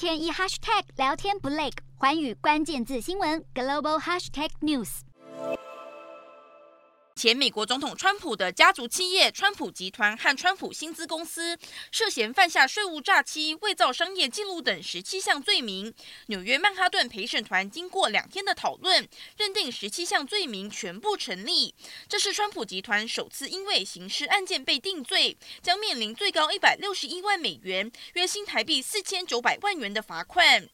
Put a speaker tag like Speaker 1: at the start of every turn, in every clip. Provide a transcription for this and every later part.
Speaker 1: 天一 hashtag 聊天不累，环宇关键字新闻 global hashtag news。
Speaker 2: 前美国总统川普的家族企业川普集团和川普薪资公司涉嫌犯下税务诈欺、伪造商业记录等十七项罪名。纽约曼哈顿陪审团经过两天的讨论，认定十七项罪名全部成立。这是川普集团首次因为刑事案件被定罪，将面临最高一百六十一万美元（约新台币四千九百万元）的罚款。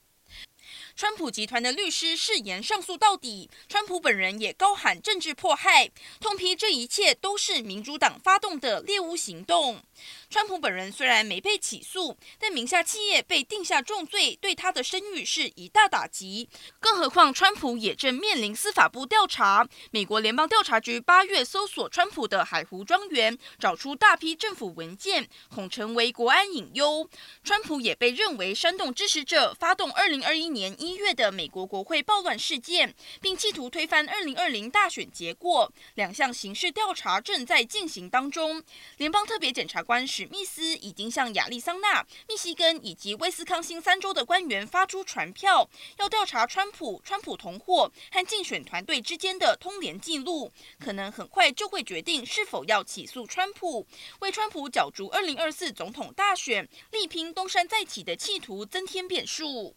Speaker 2: 川普集团的律师誓言上诉到底，川普本人也高喊政治迫害，痛批这一切都是民主党发动的猎巫行动。川普本人虽然没被起诉，但名下企业被定下重罪，对他的声誉是一大打击。更何况，川普也正面临司法部调查。美国联邦调查局八月搜索川普的海湖庄园，找出大批政府文件，恐成为国安隐忧。川普也被认为煽动支持者发动二零二一年一月的美国国会暴乱事件，并企图推翻二零二零大选结果。两项刑事调查正在进行当中。联邦特别检察官。史密斯已经向亚利桑那、密西根以及威斯康星三州的官员发出传票，要调查川普、川普同伙和竞选团队之间的通联记录。可能很快就会决定是否要起诉川普，为川普角逐二零二四总统大选、力拼东山再起的企图增添变数。